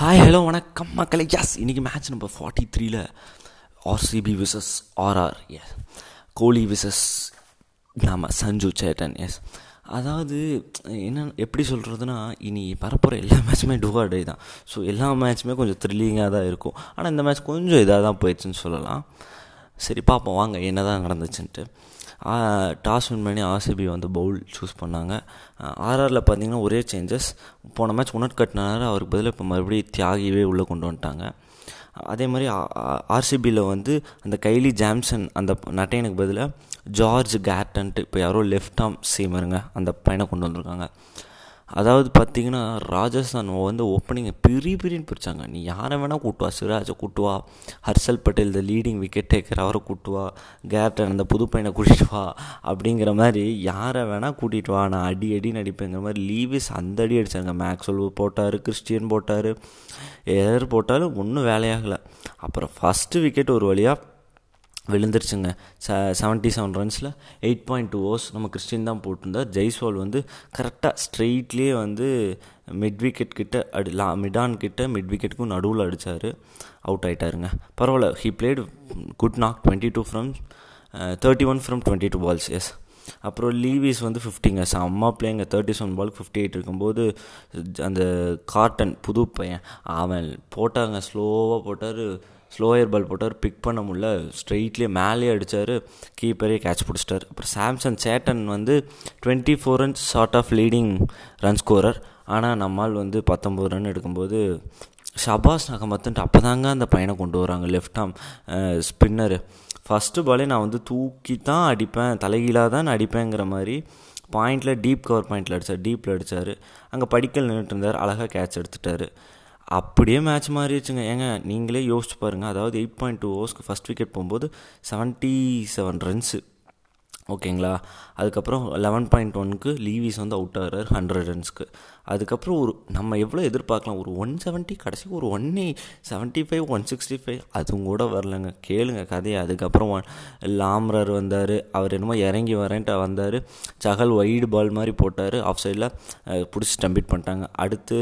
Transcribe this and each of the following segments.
Hi hello வணக்கம் மக்களை. Yes இன்றைக்கி மேட்ச் நம்பர் ஃபார்ட்டி த்ரீல RCB versus RR yes Kohli versus நாம சஞ்சு சேட்டன். எஸ் அதாவது என்ன எப்படி சொல்கிறதுனா இனி பரப்புகிற எல்லா மேட்சுமே டுவா டே தான். ஸோ எல்லா மேட்ச்சுமே கொஞ்சம் த்ரில்லிங்காக தான் இருக்கும். ஆனால் இந்த மேட்ச் கொஞ்சம் இதாக தான் போயிடுச்சுன்னு சொல்லலாம். சரி பார்ப்போம் வாங்க என்ன தான் நடந்துச்சுன்ட்டு. டாஸ் வின் பண்ணி ஆர்சிபி வந்து பவுல் சூஸ் பண்ணாங்க. ஆர்ஆரில் பார்த்தீங்கன்னா ஒரே சேஞ்சஸ் போன மேட்ச் உணர் கட்டினாரு அவருக்கு பதிலாக இப்போ மறுபடியும் தியாகியவே உள்ளே கொண்டு வந்துட்டாங்க. அதே மாதிரி ஆர்சிபியில் வந்து அந்த கைலி ஜாம்சன் அந்த நட்டையனுக்கு பதிலாக ஜார்ஜ் கேட்டன்ட்டு இப்போ யாரோ லெஃப்ட் ஆம் சீமருங்க அந்த பையனை கொண்டு வந்திருக்காங்க. அதாவது பார்த்தீங்கன்னா ராஜஸ்தான் வந்து ஓப்பனிங்கை பெரிய பிரின்னு பிரித்தாங்க நீ யாரை வேணால் கூட்டுவா? சிராஜை கூட்டுவா? Harshal Patel the leading wicket taker அவரை கூட்டுவா? கேப்டன் அந்த புது பையனை கூட்டிகிட்டு வா அப்படிங்கிற மாதிரி யாரை வேணால் கூட்டிகிட்டு வா. நான் அடி அடி நடிப்பேங்கிற மாதிரி லீவிஸ் அந்த அடி அடித்தாங்க மேக்ஸ்வெல் போட்டார் கிறிஸ்டியன் போட்டார். எதர் போட்டாலும் ஒன்றும் வேலையாகலை. அப்புறம் ஃபஸ்ட்டு விக்கெட் ஒரு வழியாக விழுந்துருச்சுங்க. ச செவன்ட்டி செவன் ரன்ஸில் எயிட் பாயிண்ட் டூ ஓவர்ஸ் நம்ம கிறிஸ்டின் தான் போட்டிருந்தார் ஜெய்ஸ்வால் வந்து கரெக்டாக ஸ்ட்ரெயிட்லேயே வந்து மிட் விக்கெட் கிட்ட அடி லா மிடான் கிட்ட மிட் விக்கெட்டுக்கும் நடுவில் அடித்தார் அவுட் ஆகிட்டாருங்க பரவாயில்ல he played good knock twenty two from thirty one from twenty two balls yes அப்புறம் லீவிஸ் வந்து ஃபிஃப்டிங்க செம்மா பிளேங்க thirty seven ball fifty eight இருக்கும்போது அந்த காட்டன் புது பையன் அவன் போட்டாங்க ஸ்லோவாக போட்டார். ஸ்லோயர் பால் போட்டார் பிக் பண்ண முடியல. ஸ்ட்ரெயிட்லேயே மேலேயே அடித்தார் கீப்பரே கேட்ச் பிடிச்சிட்டார். அப்புறம் சாம்சன் சேட்டன் வந்து twenty four runs short off leading run scorer ஆனால் நம்மால் வந்து பத்தொம்பது ரன் எடுக்கும்போது ஷபாஸ் நகமத்துன்ட்டு அப்போ தாங்க அந்த பையனை கொண்டு வராங்க. லெஃப்ட் ஆம் ஸ்பின்னரு ஃபஸ்ட்டு பாலே நான் வந்து தூக்கி தான் அடிப்பேன் தலைகீழாக தான் நான் அடிப்பேங்கிற மாதிரி பாயிண்டில் டீப் கவர் பாயிண்டில் அடித்தார் டீப்பில் அடித்தார் அங்கே படிக்கல் நின்றுட்டு இருந்தார் அழகாக கேட்ச் எடுத்துட்டார். அப்படியே மேட்ச் மாறிடுச்சுங்க. ஏங்க நீங்களே யோசிச்சு பாருங்கள் அதாவது எயிட் பாயிண்ட் டூ ஓவர்ஸ்க்கு ஃபஸ்ட் விக்கெட் போகும்போது செவன்ட்டி செவன் ரன்ஸு ஓகேங்களா அதுக்கப்புறம் லெவன் பாயிண்ட் ஒனுக்கு லீவிஸ் வந்து அவுட் ஆகிறார் ஹண்ட்ரட் ரன்ஸ்க்கு அதுக்கப்புறம் ஒரு நம்ம எவ்வளோ எதிர்பார்க்கலாம்? ஒரு ஒன் செவன்ட்டி கடைசிக்கு ஒரு one seventy five one sixty five அதுவும் கூட வரலங்க. கேளுங்க கதையை. அதுக்கப்புறம் லாம்ரர் வந்தார். அவர் என்னமோ இறங்கி வரேன்ட்டு வந்தார். சகல் ஒய்டு பால் மாதிரி போட்டார். ஆஃப் சைடில் பிடிச்சி ஸ்டம்பிட் பண்ணிட்டாங்க. அடுத்து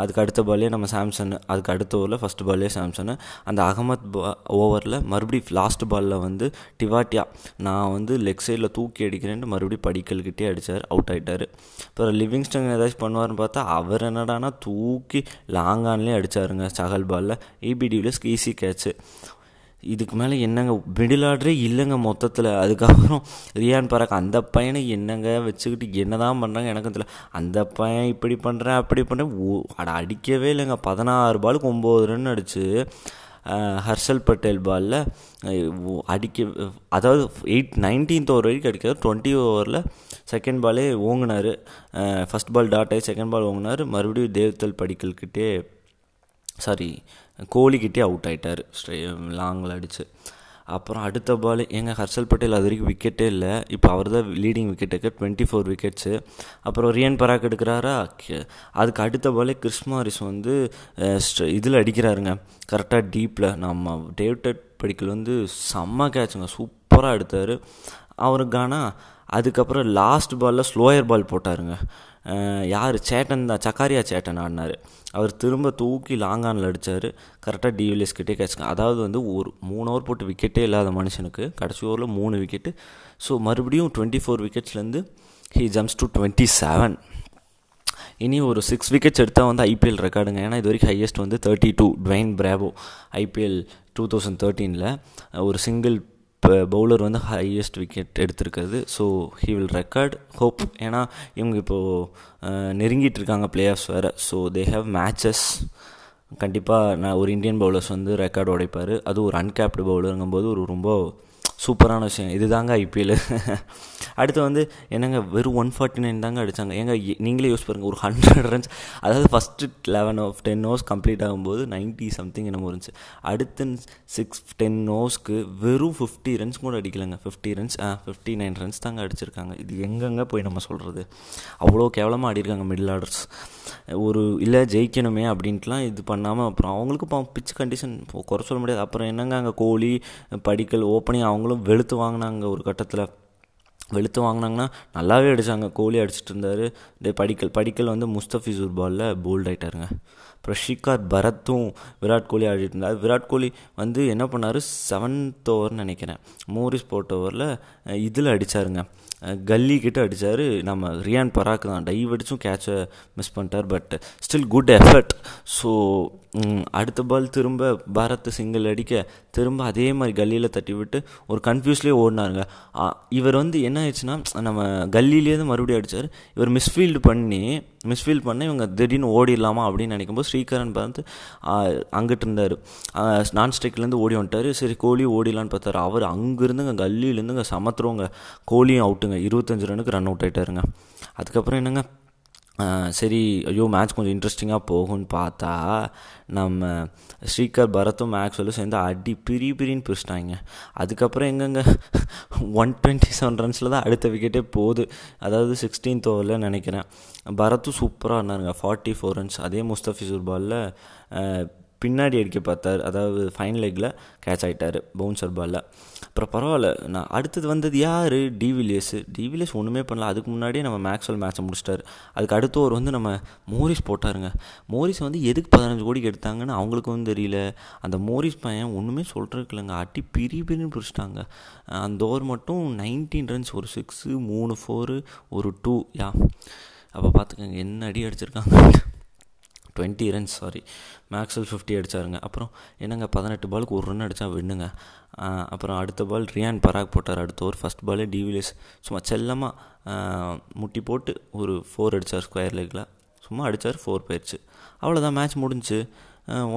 அதுக்கு அடுத்த பாலே நம்ம சாம்சன் அதுக்கு அடுத்த ஓவரில் ஃபஸ்ட் பாலே சாம்சனு அந்த அகமத் பா ஓவரில் மறுபடியும் லாஸ்ட் பாலில் வந்து டிவாட்டியா நான் வந்து லெக் சைடில் தூக்கி அடிக்கிறேன்ட்டு மறுபடியும் படிக்கல்கிட்டே அடித்தார் அவுட் ஆகிட்டார் அப்புறம் லிவிங்ஸ்டன் ஏதாச்சும் பண்ணுவார் பண்ணுவார்னு பார்த்தா அவர் என்னடானா தூக்கி லாங் ஆன்லேயே அடித்தாருங்க சகல் பாலில் ஏபிடியில் ஈஸி கேட்ச்சு இதுக்கு மேலே என்னங்க மிடில் ஆர்டரே இல்லைங்க மொத்தத்தில். அதுக்கப்புறம் ரியான் பராக் அந்த பையனை என்னங்க வச்சுக்கிட்டு என்ன தான் பண்ணுறாங்க எனக்கும் தெரியல. அந்த பையன் இப்படி பண்ணுறேன் அப்படி பண்ணுறேன் ஓ அட அடிக்கவே இல்லைங்க. பதினாறு பாலுக்கு ஒம்பது ரன் அடிச்சு. ஹர்ஷல் பட்டேல் பாலில் அடிக்க அதாவது எயிட் நைன்டீன்த் ஓவர் வரைக்கும் அடிக்காது டுவெண்ட்டி ஓவரில் செகண்ட் பாலே ஓங்கினார். ஃபஸ்ட் பால் டாட் ஆகி செகண்ட் பால் ஓங்கினார். மறுபடியும் தேவ்தல் படிக்கல்கிட்டே சாரி கோலிக்கிட்டே அவுட் ஆகிட்டார் ஸ்ட்ரே லாங்கில் அடித்து அப்புறம் அடுத்த பால் எங்கள் ஹர்ஷல் பட்டேல் அது வரைக்கும் விக்கெட்டே இல்லை. இப்போ அவர் தான் லீடிங் விக்கெட் எடுக்க டுவெண்ட்டி ஃபோர் விக்கெட்ஸு அப்புறம் ரியன் பராக் எடுக்கிறாரா? அதுக்கு அடுத்த பாலே கிறிஸ்மாரிஸ் வந்து இதில் அடிக்கிறாருங்க. கரெக்டாக டீப்பில் நம்ம டேவிட் படிக்கல் வந்து செம்ம கேட்சுங்க சூப்பராக எடுத்தார். அவருக்கான அதுக்கப்புறம் லாஸ்ட் பாலில் ஸ்லோயர் பால் போட்டாருங்க. யார்? சேட்டன் தான். சக்காரியா சேட்டன் ஆடினார். அவர் திரும்ப தூக்கி லாங் ஆனில் அடித்தார் கரெக்டாக டிவிலியஸ் கிட்டே கேட்சுங்க அதாவது வந்து ஒரு மூணு ஓவர் போட்டு விக்கெட்டே இல்லாத மனுஷனுக்கு கடைசி ஓவரில் மூணு விக்கெட்டு ஸோ மறுபடியும் twenty four விக்கெட்ஸ்லேருந்து he jumps to twenty seven இனி ஒரு சிக்ஸ் விக்கெட்ஸ் எடுத்தால் வந்து ஐபிஎல் ரெக்கார்டுங்க ஏன்னா இது வரைக்கும் ஹையஸ்ட் வந்து thirty two Dwayne Bravo IPL two thousand தேர்ட்டீனில் ஒரு சிங்கிள் இப்போ பவுலர் வந்து ஹையஸ்ட் விக்கெட் எடுத்திருக்கிறது. So he will record hope ஏன்னா இவங்க இப்போது நெருங்கிட்டு இருக்காங்க பிளே ஆஃப்ஸ் வேறு. ஸோ தே ஹாவ் மேட்சஸ் கண்டிப்பாக நான் ஒரு இந்தியன் பவுலர்ஸ் வந்து ரெக்கார்டு உடைப்பார். அது ஒரு அன்கேப்டு பவுலருங்கும்போது ஒரு ரொம்ப சூப்பரான விஷயம். இது தாங்க ஐபிஎல் அடுத்து வந்து என்னங்க வெறும் ஒன் ஃபார்ட்டி நைன் தாங்க அடித்தாங்க ஏங்க நீங்களே யூஸ் பாருங்கள் ஒரு ஹண்ட்ரட் ரன்ஸ் அதாவது first eleven of ten overs complete ஆகும்போது நைன்ட்டி சம்திங் என்னமோ இருந்துச்சு. அடுத்து சிக்ஸ் டென் ஓவர்ஸ்க்கு வெறும் ஃபிஃப்டி ரன்ஸ் கூட அடிக்கலைங்க. ஃபிஃப்டி ரன்ஸ் ஆ ஃபிஃப்டி நைன் ரன்ஸ் தாங்க அடிச்சிருக்காங்க. இது எங்கெங்கே போய் நம்ம சொல்கிறது அவ்வளோ கேவலமாக ஆடிருக்காங்க மிடில் ஆர்டர்ஸ் ஒரு இல்லை ஜெயிக்கணுமே அப்படின்ட்டுலாம் இது பண்ணாமல் அப்புறம் அவங்களுக்கு பிச் கண்டிஷன் குறை சொல்ல முடியாது. அப்புறம் என்னங்க அங்கே கோலி படிக்கல் ஓப்பனிங் அவங்களும் வெளுத்து வாங்கினாங்க ஒரு கட்டத்தில். வெளுத்து வாங்கினாங்கன்னா நல்லாவே அடித்தாங்க கோலி அடிச்சிட்டு இருந்தார். டே படிக்கல். படிக்கல் வந்து முஸ்தபிசூர் பாலில் போல்ட் ஆகிட்டாருங்க அப்புறம் ஷிகார் பரத்தும் விராட் கோலி ஆடிட்டு இருந்தார். விராட் கோலி வந்து என்ன பண்ணார்? செவன்த் ஓவர்னு நினைக்கிறேன். மோரிஸ் போட்ட ஓவரில் இதில் அடித்தாருங்க கல்லி கிட்ட அடித்தார் நம்ம ரியான் பராக் தான். டைவ் அடித்தும் கேட்சை மிஸ் பண்ணிட்டார். But still good effort so அடுத்த பால் திரும்ப பாரத் சிங்கிள் அடிக்க திரும்ப அதே மாதிரி கல்லியில் தட்டி விட்டு ஒரு கன்ஃபியூஸ்லேயே ஓடினாருங்க. இவர் வந்து என்ன ஆயிடுச்சுன்னா நம்ம கல்லிலேருந்து மறுபடியும் அடித்தார் இவர் மிஸ்ஃபீல்டு பண்ணி மிஸ்ஃபீல்ட் பண்ணி இவங்க திடீர்னு ஓடிடலாமா அப்படின்னு நினைக்கும்போது ஸ்ரீகரன் பார்த்து அங்கிட்டு இருந்தார். நான் ஸ்ட்ரைக்லேருந்து ஓடி வந்துட்டார். சரி கோலி ஓடிலான்னு பார்த்தாரு. அவர் அங்கேருந்துங்க கல்லிலேருந்துங்க சமத்துருவங்க கோலியும் அவுட்டுங்க இருபத்தஞ்சு ரனுக்கு ரன் அவுட் ஆகிட்டாருங்க அதுக்கப்புறம் என்னங்க சரி ஐயோ மேட்ச் கொஞ்சம் இன்ட்ரெஸ்டிங்காக போகும்னு பார்த்தா நம்ம ஸ்ரீகர் பரத்தும் மேக்ஸ்வெல்லும் சேர்ந்து அடி பிரி பிரின்னு பிரிச்சிட்டாங்க. அதுக்கப்புறம் எங்கெங்க? ஒன் டுவெண்ட்டி செவன் ரன்ஸில் தான் அடுத்த விக்கெட்டே போகுது. அதாவது சிக்ஸ்டீன்த் ஓவரில் நினைக்கிறேன். பரத்தும் சூப்பராக இருந்தாருங்க ஃபார்ட்டி ஃபோர் ரன்ஸ் அதே முஸ்தபிசூர் பாலில் பின்னாடி அடிக்க பார்த்தார். அதாவது ஃபைன் லெக்கில் கேட்ச் ஆகிட்டார் பவுன்சர் பாலில் அப்புறம் பரவாயில்ல நான் அடுத்தது வந்தது யார்? டிவிலியஸ் டிவிலியர்ஸ் ஒன்றுமே பண்ணல. அதுக்கு முன்னாடியே நம்ம மேக்ஸ்வல் மேட்ச்சை முடிச்சிட்டாரு. அதுக்கு அடுத்த ஒரு வந்து நம்ம மோரிஸ் போட்டாருங்க. மோரிஸ் வந்து எதுக்கு பதினஞ்சு கோடிக்கு எடுத்தாங்கன்னு அவங்களுக்கும் தெரியல. அந்த மோரிஸ் பையன் ஒன்றுமே சொல்கிறதுக்கு இல்லைங்க. அட்டி பிரி பிரின்னு பிடிச்சிட்டாங்க அந்த ஓவர் மட்டும் நைன்டீன் ரன்ஸ் ஒரு சிக்ஸு மூணு ஃபோரு ஒரு டூ யா. அப்போ பார்த்துக்கோங்க என்ன அடி அடிச்சிருக்காங்க. டுவெண்ட்டி ரன்ஸ் சாரி மேக்ஸில் ஃபிஃப்டி அடித்தாருங்க அப்புறம் என்னங்க பதினெட்டு பாலுக்கு ஒரு ரன் அடித்தா வின்னுங்க. அப்புறம் அடுத்த பால் ரியான் பராக் போட்டார். அடுத்த ஒரு ஃபஸ்ட் பாலே டிவிலியர்ஸ் சும்மா செல்லமாக முட்டி போட்டு ஒரு ஃபோர் அடித்தார் ஸ்கொயர் லெக்கில் சும்மா அடித்தார் ஃபோர் போயிடுச்சு அவ்வளோதான் மேட்ச் முடிஞ்சு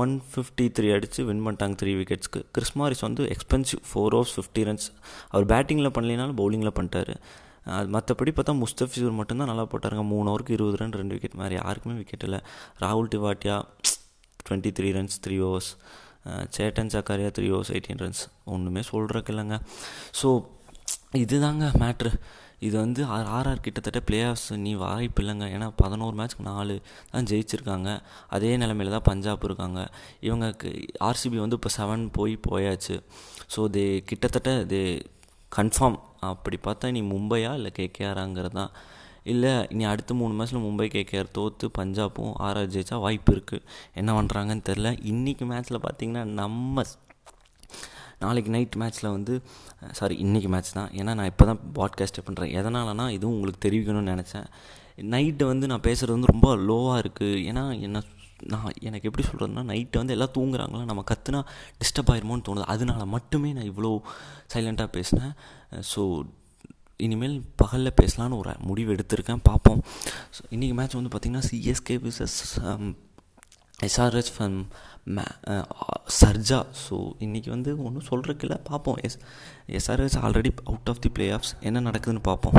ஒன் ஃபிஃப்டி த்ரீ அடித்து வின் பண்ணிட்டாங்க த்ரீ விக்கெட்ஸ்க்கு கிறிஸ்மாரிஸ் வந்து expensive four overs fifty runs அவர் பேட்டிங்கில் பண்ணலினாலும் பவுலிங்கில் பண்ணிட்டார். அது மற்றபடி பார்த்தா முஸ்தபிசூர் மட்டும்தான் நல்லா போட்டாருங்க. மூணு ஓவருக்கு இருபது ரன் ரெண்டு விக்கெட் மாதிரி. யாருக்குமே விக்கெட் இல்லை. ராகுல் Tewatia twenty three runs three overs Chetan Sakariya three overs eighteen runs ஒன்றுமே சொல்கிறக்கு இல்லைங்க. ஸோ இதுதாங்க மேட்ரு இது வந்து ஆர்ஆர் கிட்டத்தட்ட பிளே ஆஃப்ஸ் நீ வாய்ப்பு இல்லைங்க. ஏன்னா பதினோரு மேட்ச்க்கு நாலு தான் ஜெயிச்சிருக்காங்க. அதே நிலமையில தான் பஞ்சாப் இருக்காங்க. இவங்களுக்கு ஆர்சிபி வந்து இப்போ செவன் போய் போயாச்சு. ஸோ தே கிட்டத்தட்ட தே கன்ஃபார்ம் அப்படி பார்த்தா நீ மும்பையா இல்லை கேகேஆராங்கிறது? தான் இல்லை இனி அடுத்த மூணு மேட்ச்சில் மும்பை கேகேஆர் தோற்று பஞ்சாப்பும் ஆர்ஆர் ஜெயிச்சா வாய்ப்பு இருக்குது என்ன பண்ணுறாங்கன்னு தெரில இன்றைக்கி மேட்ச்சில் பார்த்தீங்கன்னா நம்ம நாளைக்கு நைட் மேட்ச்சில் வந்து சாரி இன்றைக்கி மேட்ச் தான். ஏன்னா நான் இப்போ தான் பாட்காஸ்ட் பண்ணுறேன் எதனாலனா இதுவும் உங்களுக்கு தெரிவிக்கணும்னு நினச்சேன். நைட்டு வந்து நான் பேசுகிறது வந்து ரொம்ப லோவாக இருக்குது ஏன்னா என்ன நான் எனக்கு எப்படி சொல்கிறதுனா நைட்டு வந்து எல்லாம் தூங்குறாங்களா நம்ம கற்றுனா டிஸ்டர்ப் ஆயிருமோன்னு தோணுது. அதனால மட்டுமே நான் இவ்வளோ சைலண்ட்டாக பேசினேன். ஸோ இனிமேல் பகலில் பேசலான்னு ஒரு முடிவு எடுத்திருக்கேன். பார்ப்போம். ஸோ இன்றைக்கி மேட்ச் வந்து பார்த்திங்கன்னா சிஎஸ்கே விசஸ் எஸ்ஆர்எஸ் ஃபம் மே சர்ஜா ஸோ இன்றைக்கி வந்து ஒன்றும் சொல்கிறதுக்கு இல்லை. பார்ப்போம். S SRS already out of the playoffs என்ன நடக்குதுன்னு பார்ப்போம்.